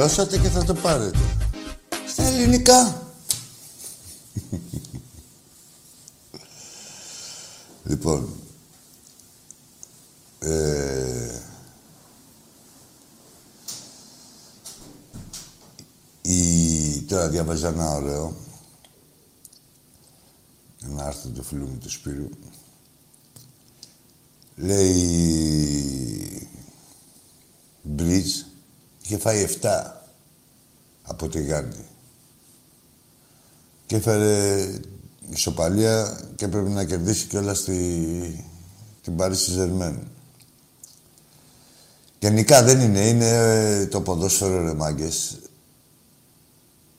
πληρώσατε και θα το πάρετε. Στα ελληνικά. λοιπόν, ε, η, τώρα διαβάζα ένα ωραίο, ένα άρθρο του φίλου μου του Σπύρου. Λέει, Μπριτζ είχε φάει 7 από τη Γάντι. Και έφερε ισοπαλία και πρέπει να κερδίσει κιόλας στη, την Παρίσι Ζερμέν. Γενικά δεν είναι, είναι ε, το ποδόσφαιρο ρε μάγκες.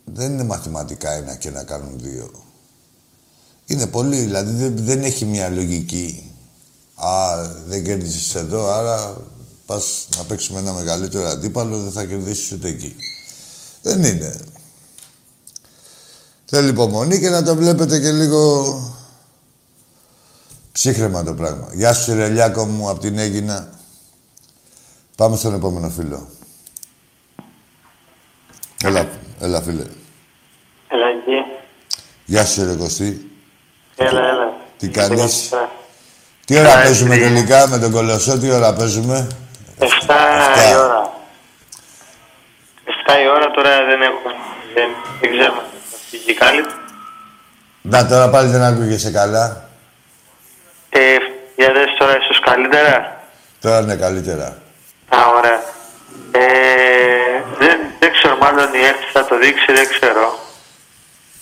Δεν είναι μαθηματικά ένα και να κάνουν δύο. Είναι πολύ, δηλαδή δεν, δεν έχει μια λογική. Α, δεν κέρδισες εδώ, άρα πας να παίξουμε ένα μεγαλύτερο αντίπαλο, δεν θα κερδίσεις ούτε εκεί. Δεν είναι. Θέλει υπομονή και να το βλέπετε και λίγο ψύχρεμα το πράγμα. Γεια σου, Ρελιάκο μου, από την Έγινα. Πάμε στον επόμενο φίλο. Έλα, έλα φίλε. Έλα εκεί. Γεια σου, ρε Κωστή. Έλα, έλα. Τι κάνεις; Τι ώρα παίζουμε τελικά με τον Κολοσσό, τι ώρα παίζουμε; 7 η ώρα. 7 η ώρα τώρα δεν έχω. Δεν, δεν ξέρω. Φύγει κάλλη. Να, τώρα πάλι δεν ακούγεσαι καλά. Ε, για δες τώρα ίσως καλύτερα; Τώρα είναι καλύτερα. Α, ωραία. Ε, δεν, δεν ξέρω, μάλλον η ΕΡΤ θα το δείξει, δεν ξέρω.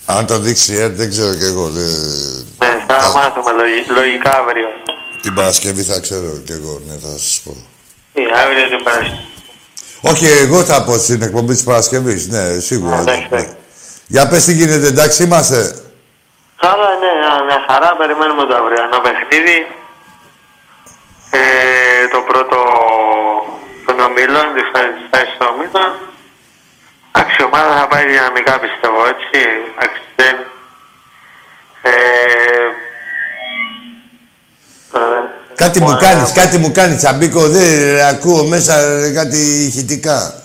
Αν το δείξει η ΕΡΤ, δεν ξέρω κι εγώ. Δεν... Ναι, θα μάθουμε λογι- λογικά αύριο. Την Παρασκευή θα ξέρω κι εγώ, ναι, θα σας πω. Ε, αύριο την Παρασκευή. Όχι, εγώ θα πω στην εκπομπή της Παρασκευής, ναι, σίγουρα. Ναι. Για πες τι γίνεται, εντάξει είμαστε. Καλά, ναι, ναι, μια χαρά. Περιμένουμε το αυριανό παιχνίδι. Ε, το πρώτο των ομίλων, τη φάση των ομίλων. Εντάξει, η ομάδα θα πάει δυναμικά πιστεύω, έτσι. Εντάξει, δεν... Ε, Κάτι μου κάνεις, κάτι μου κάνεις, Τσαμπίκο, δεν ακούω μέσα ε, κάτι ηχητικά.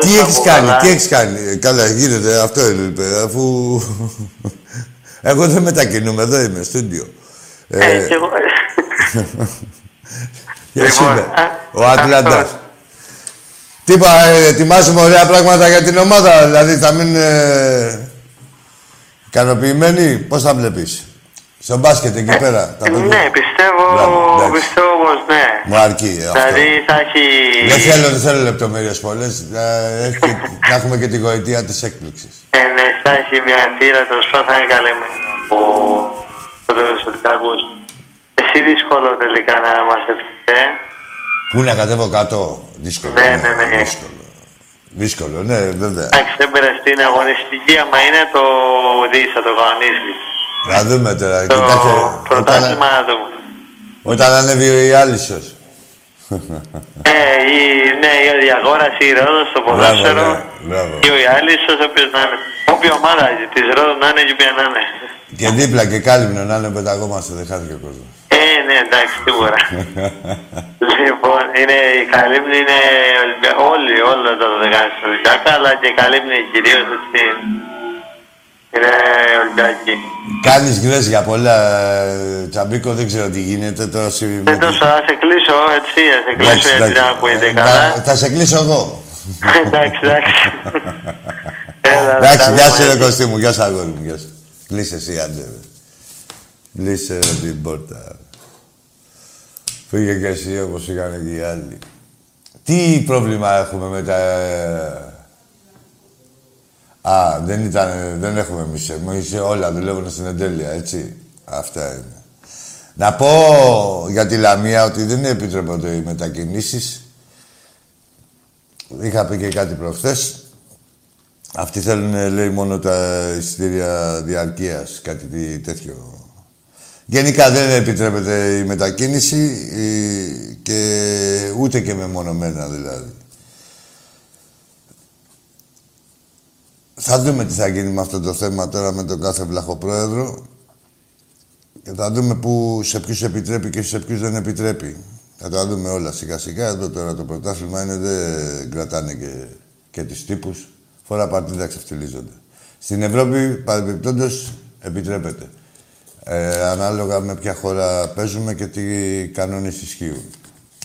Τι έχεις κάνει, τι έχεις κάνει; Ε, Καλά, γίνεται, αυτό έλειπε, αφού... Εγώ δεν μετακινούμαι, εδώ είμαι, στούντιο. ε, κι εγώ... Ποιος Λοιπόν, είναι, α, ο Ατλαντάς. Τι είπα, ε, ετοιμάζουμε ωραία πράγματα για την ομάδα, δηλαδή θα μείνουν ε, ικανοποιημένοι. Πώς θα βλέπεις; Στο μπάσκετ εκεί πέρα. τα παιδιά. ναι, πιστεύω, Μπράβο, εντάξει. πιστεύω πως ναι. Μου αρκεί ε, αυτό. Δηλαδή θα έχει... Δεν θέλω, δεν θέλω λεπτομέρειες πολλές. Να, έχει και- να έχουμε και την γοητεία της έκπληξης. Ε, ναι, θα έχει μια θύρα, τέλος πάντων θα είναι καλή με από τους Ολυμπιακούς. Εσύ δύσκολο τελικά να μας ε. Πού να κατέβω κάτω; Δύσκολο. Ναι, ναι, ναι. Δύσκολο. Δύσκολο, ναι, βέβαια. Εντάξει, δεν πειράζει την αγωνιστική, άμα είναι το δεις, θα το κανονίσεις. Να δούμε τώρα. Το Κοιτάξτε, όταν, πρωτάθλημα να δούμε. όταν ανέβει η Άλυσος. Ε, η, ναι, η αγόραση η Ρόδος στο Μπράβο, ποδόσφαιρο ναι, μπράβο. και ο Ιάλισσος, όποιος να είναι. Όποια ομάδα της Ρόδου να είναι και όποια να είναι. Και δίπλα και κάλυμνο να είναι πεταγόμαστε, δεν χάθηκε ο κόσμος. Ε, ναι, εντάξει, σίγουρα. λοιπόν, είναι, η Καλύμνη είναι Ολυμπια... όλοι, όλα τα δεκάνες Ολυμπιακά, αλλά και η Καλύμνη κυρίως έτσι είναι Ολυμπιακή. Κάνεις γκρες για πολλά, ε, Τσαμπίκο, δεν ξέρω τι γίνεται τώρα. συ- Δεν τόσο, θα σε κλείσω, έτσι, θα σε κλείσω γιατί δεν ακούγεται Ε, καλά. να- Θα σε κλείσω εγώ. εντάξει, εντάξει. Έλα, Εντάξει, τα γεια λέμε σου ρε έτσι. Κωστή μου, γεια σου αγόρι μου, γεια σου. Κλείσε εσύ, άντε. ρε. Κλείσε ρε, την πόρτα. Φύγε και εσύ όπως είχαν και οι άλλοι. Τι πρόβλημα έχουμε με τα... Α, δεν ήταν, δεν έχουμε εμείς. Εμείς όλα δουλεύουν στην εντέλεια, έτσι. Αυτά είναι. Να πω για τη Λαμία ότι δεν επιτρέπονται οι μετακινήσεις. Είχα πει και κάτι προχθές. Αυτοί θέλουν, λέει, μόνο τα εισιτήρια διαρκείας, κάτι τι- τέτοιο. Γενικά δεν επιτρέπεται η μετακίνηση ε, και ούτε και μεμονωμένα δηλαδή. Θα δούμε τι θα γίνει με αυτό το θέμα τώρα με τον κάθε βλαχοπρόεδρο και θα δούμε που, σε ποιους επιτρέπει και σε ποιους δεν επιτρέπει. Θα τα δούμε όλα σιγά σιγά. Εδώ τώρα το πρωτάθλημα είναι, δεν κρατάνε και, και τις τύπους. Φορά παρτίδα ξεφτυλίζονται. Στην Ευρώπη, παρεμπιπτόντως, επιτρέπεται. Ε, ανάλογα με ποια χώρα παίζουμε και τι κανόνες ισχύουν.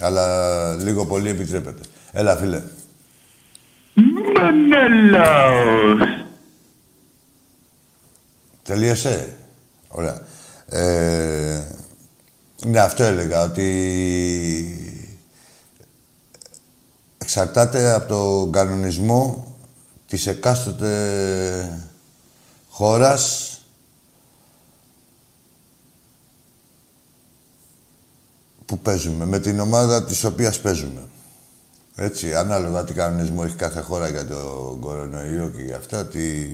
Αλλά λίγο πολύ επιτρέπεται. Έλα, φίλε. Μανέλαος. Τελείωσε. Ωραία. Ε, ναι, αυτό έλεγα, ότι εξαρτάται από τον κανονισμό της εκάστοτε χώρας που παίζουμε, με την ομάδα της οποίας παίζουμε. Έτσι, ανάλογα τι κανονισμό έχει κάθε χώρα για το κορονοϊό και για αυτά, τι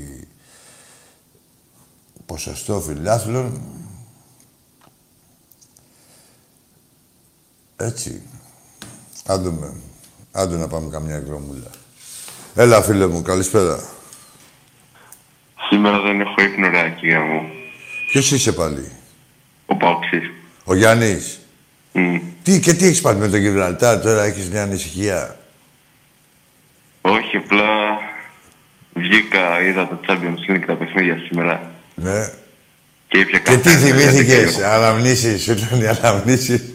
ποσοστό φιλάθλων. Έτσι. Άντε Άντε να πάμε καμιά εκδρομούλα. Έλα, φίλε μου, καλησπέρα. Σήμερα δεν έχω ύπνο, ρε, κυρία μου. Ποιος είσαι πάλι; Ο Παοξής. Ο Γιάννης. Mm. Τι, και τι έχεις πάθει με τον Γιβραλτάρ, τώρα έχεις μια ανησυχία; Όχι, απλά βγήκα, είδα το Champions League τα παιχνίδια σήμερα. Ναι. Και ήπια Και τι θυμήθηκες, αναμνήσεις, σου ήταν οι αναμνήσεις.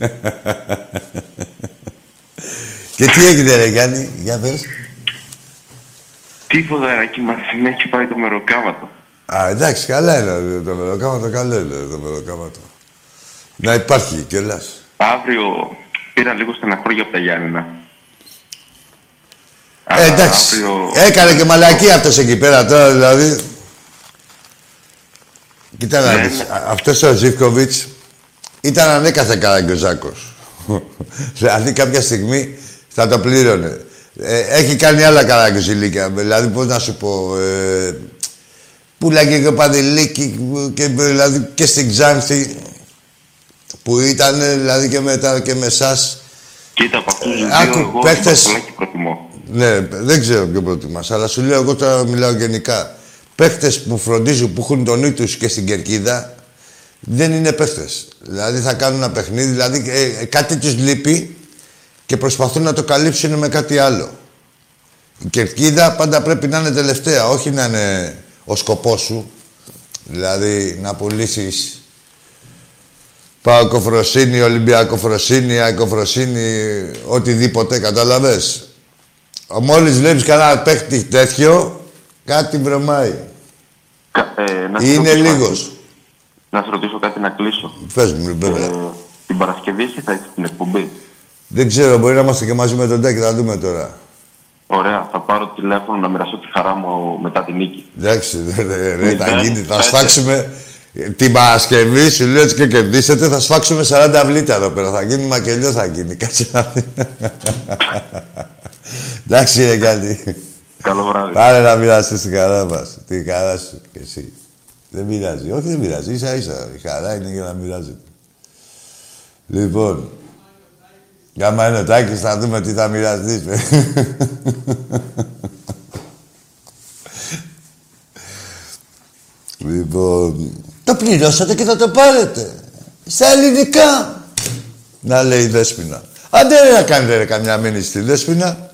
και τι έγινε ρε Γιάννη, για πες. Τίποτα, ρε, εκεί μας έχει πάει το μεροκάματο. Α, εντάξει, καλά είναι το μεροκάματο, καλό είναι το μεροκάματο. Να υπάρχει κιόλας. Αύριο πήρα λίγο στεναχώρια από τα Γιάννηνα. Ε, εντάξει. αύριο- Έκανε και μαλακή αυτός εκεί πέρα τώρα, δηλαδή. Κοίτα να Ναι, δεις. ναι. Α- Αυτός ο Ζίβκοβιτς ήταν ανέκαθε καραγκιόζάκος. δηλαδή κάποια στιγμή θα το πλήρωνε. Ε, έχει κάνει άλλα καραγκιόζηλίκια. Δηλαδή, πώς να σου πω... Ε, πουλάγε και παδιλίκι και, δηλαδή, και στην Ξάνθη που ήταν δηλαδή και μετά και με εσάς. Κοίτα, από αυτούς τους δύο, Ε, άκου, εγώ παίχτες- τον Παπαλάκη προτιμώ. Ναι, δεν ξέρω ποιο προτιμάς, αλλά σου λέω εγώ τώρα μιλάω γενικά. Παίχτες που φροντίζουν, που έχουν τον νου τους και στην κερκίδα, δεν είναι παίχτες. Δηλαδή θα κάνουν ένα παιχνίδι, δηλαδή ε, ε, κάτι τους λείπει και προσπαθούν να το καλύψουν με κάτι άλλο. Η κερκίδα πάντα πρέπει να είναι τελευταία, όχι να είναι ο σκοπός σου. Δηλαδή να πουλήσεις Πάω κοφροσύνη, Ολυμπιακό φροσύνη, Αικοφροσύνη, οτιδήποτε, κατάλαβες; Μόλις βλέπεις κανένα παίχτη τέτοιο, κάτι βρωμάει. Κα- ε, να σε Είναι ρωτήσω λίγος. κάτι. Να σε ρωτήσω κάτι να κλείσω. Πες μου, βέβαια. Ε, την Παρασκευή εσύ θα έχεις την εκπομπή. Δεν ξέρω, μπορεί να είμαστε και μαζί με τον Τάκη, θα δούμε τώρα. Ωραία, θα πάρω τηλέφωνο να μοιραστώ τη χαρά μου μετά την νίκη. Εντάξει, ρε, ρε, ρε, θα Μηδέν, γίνει, θα πέντε. Σφάξουμε την Παρασκευή, σου λέω έτσι και κερδίσετε, θα σφάξουμε 40 βλήτα εδώ πέρα. Θα γίνει μακελιό, θα γίνει. Κάτσε να δει. Εντάξει, ρε κάτι. Καλό βράδυ. Πάρε να μοιραστείς τη χαρά μας. Τη χαρά σου και εσύ. Δεν μοιράζει. Όχι, δεν μοιράζει. Ίσα ίσα. Η χαρά είναι για να μοιράζεται. Λοιπόν, άμα είναι ο Τάκης, θα δούμε τι θα μοιραστείς. λοιπόν, το πληρώσατε και θα το πάρετε. Στα ελληνικά. Να λέει η Δέσποινα. Άντε ρε να κάνετε ρε καμιά μήνυση στη Δέσποινα.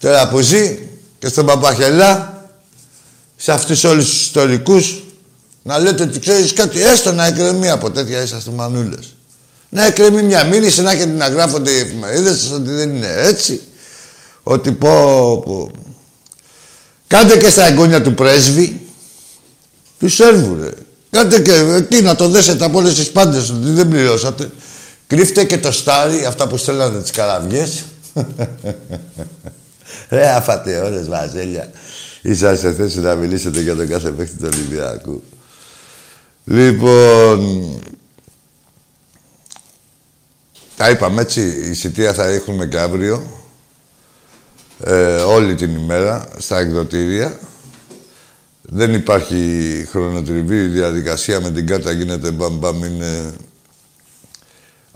Τώρα που ζει και στον Παπαχελά, σε αυτούς όλους τους ιστορικούς, να λέτε ότι ξέρεις κάτι, έστω να εκκρεμεί από τέτοια είσαστε μανούλες. Να εκκρεμεί μια μήνυση, να έχετε να γράφονται οι εφημερίδες σας ότι δεν είναι έτσι. Ότι πω, πω. Κάντε και στα εγγόνια του πρέσβη, τους Σέρβου, ρε. Κάντε και ε, τι, να το δέσετε από όλες τις πάντες, ότι δεν πληρώσατε. Κρύφτε και το στάρι, αυτά που στέλνατε τις καραβιές. Ρε, άφατε ώρες, Βαζέλια. Είσαστε σε θέση να μιλήσετε για τον κάθε παίκτη του Ολυμπιακού. Λοιπόν, τα είπαμε έτσι, η εισιτήρια θα έχουμε και αύριο. Ε, όλη την ημέρα στα εκδοτήρια. Δεν υπάρχει χρονοτριβή, η διαδικασία με την κάρτα γίνεται μπαμ μπαμ, είναι...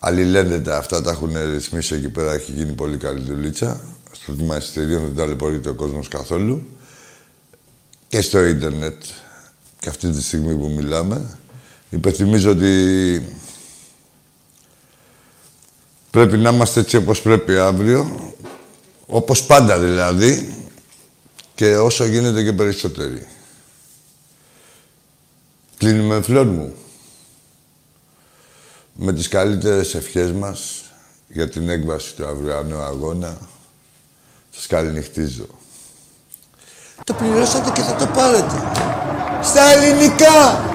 Αλληλένδετα αυτά τα έχουν ρυθμίσει εκεί πέρα, έχει γίνει πολύ καλή δουλίτσα. Στο τμήμα εισιτηρίων δεν ταλαιπωρείται ο κόσμος καθόλου. Και στο ίντερνετ, και αυτή τη στιγμή που μιλάμε. Υπενθυμίζω ότι Πρέπει να είμαστε έτσι όπως πρέπει αύριο. Όπως πάντα δηλαδή. Και όσο γίνεται και περισσότεροι. Κλείνουμε φλόρ μου. Με τις καλύτερες ευχές μας για την έκβαση του αυριανού αγώνα. Σας καληνυχτίζω. Το πληρώσατε και θα το πάρετε. Στα ελληνικά!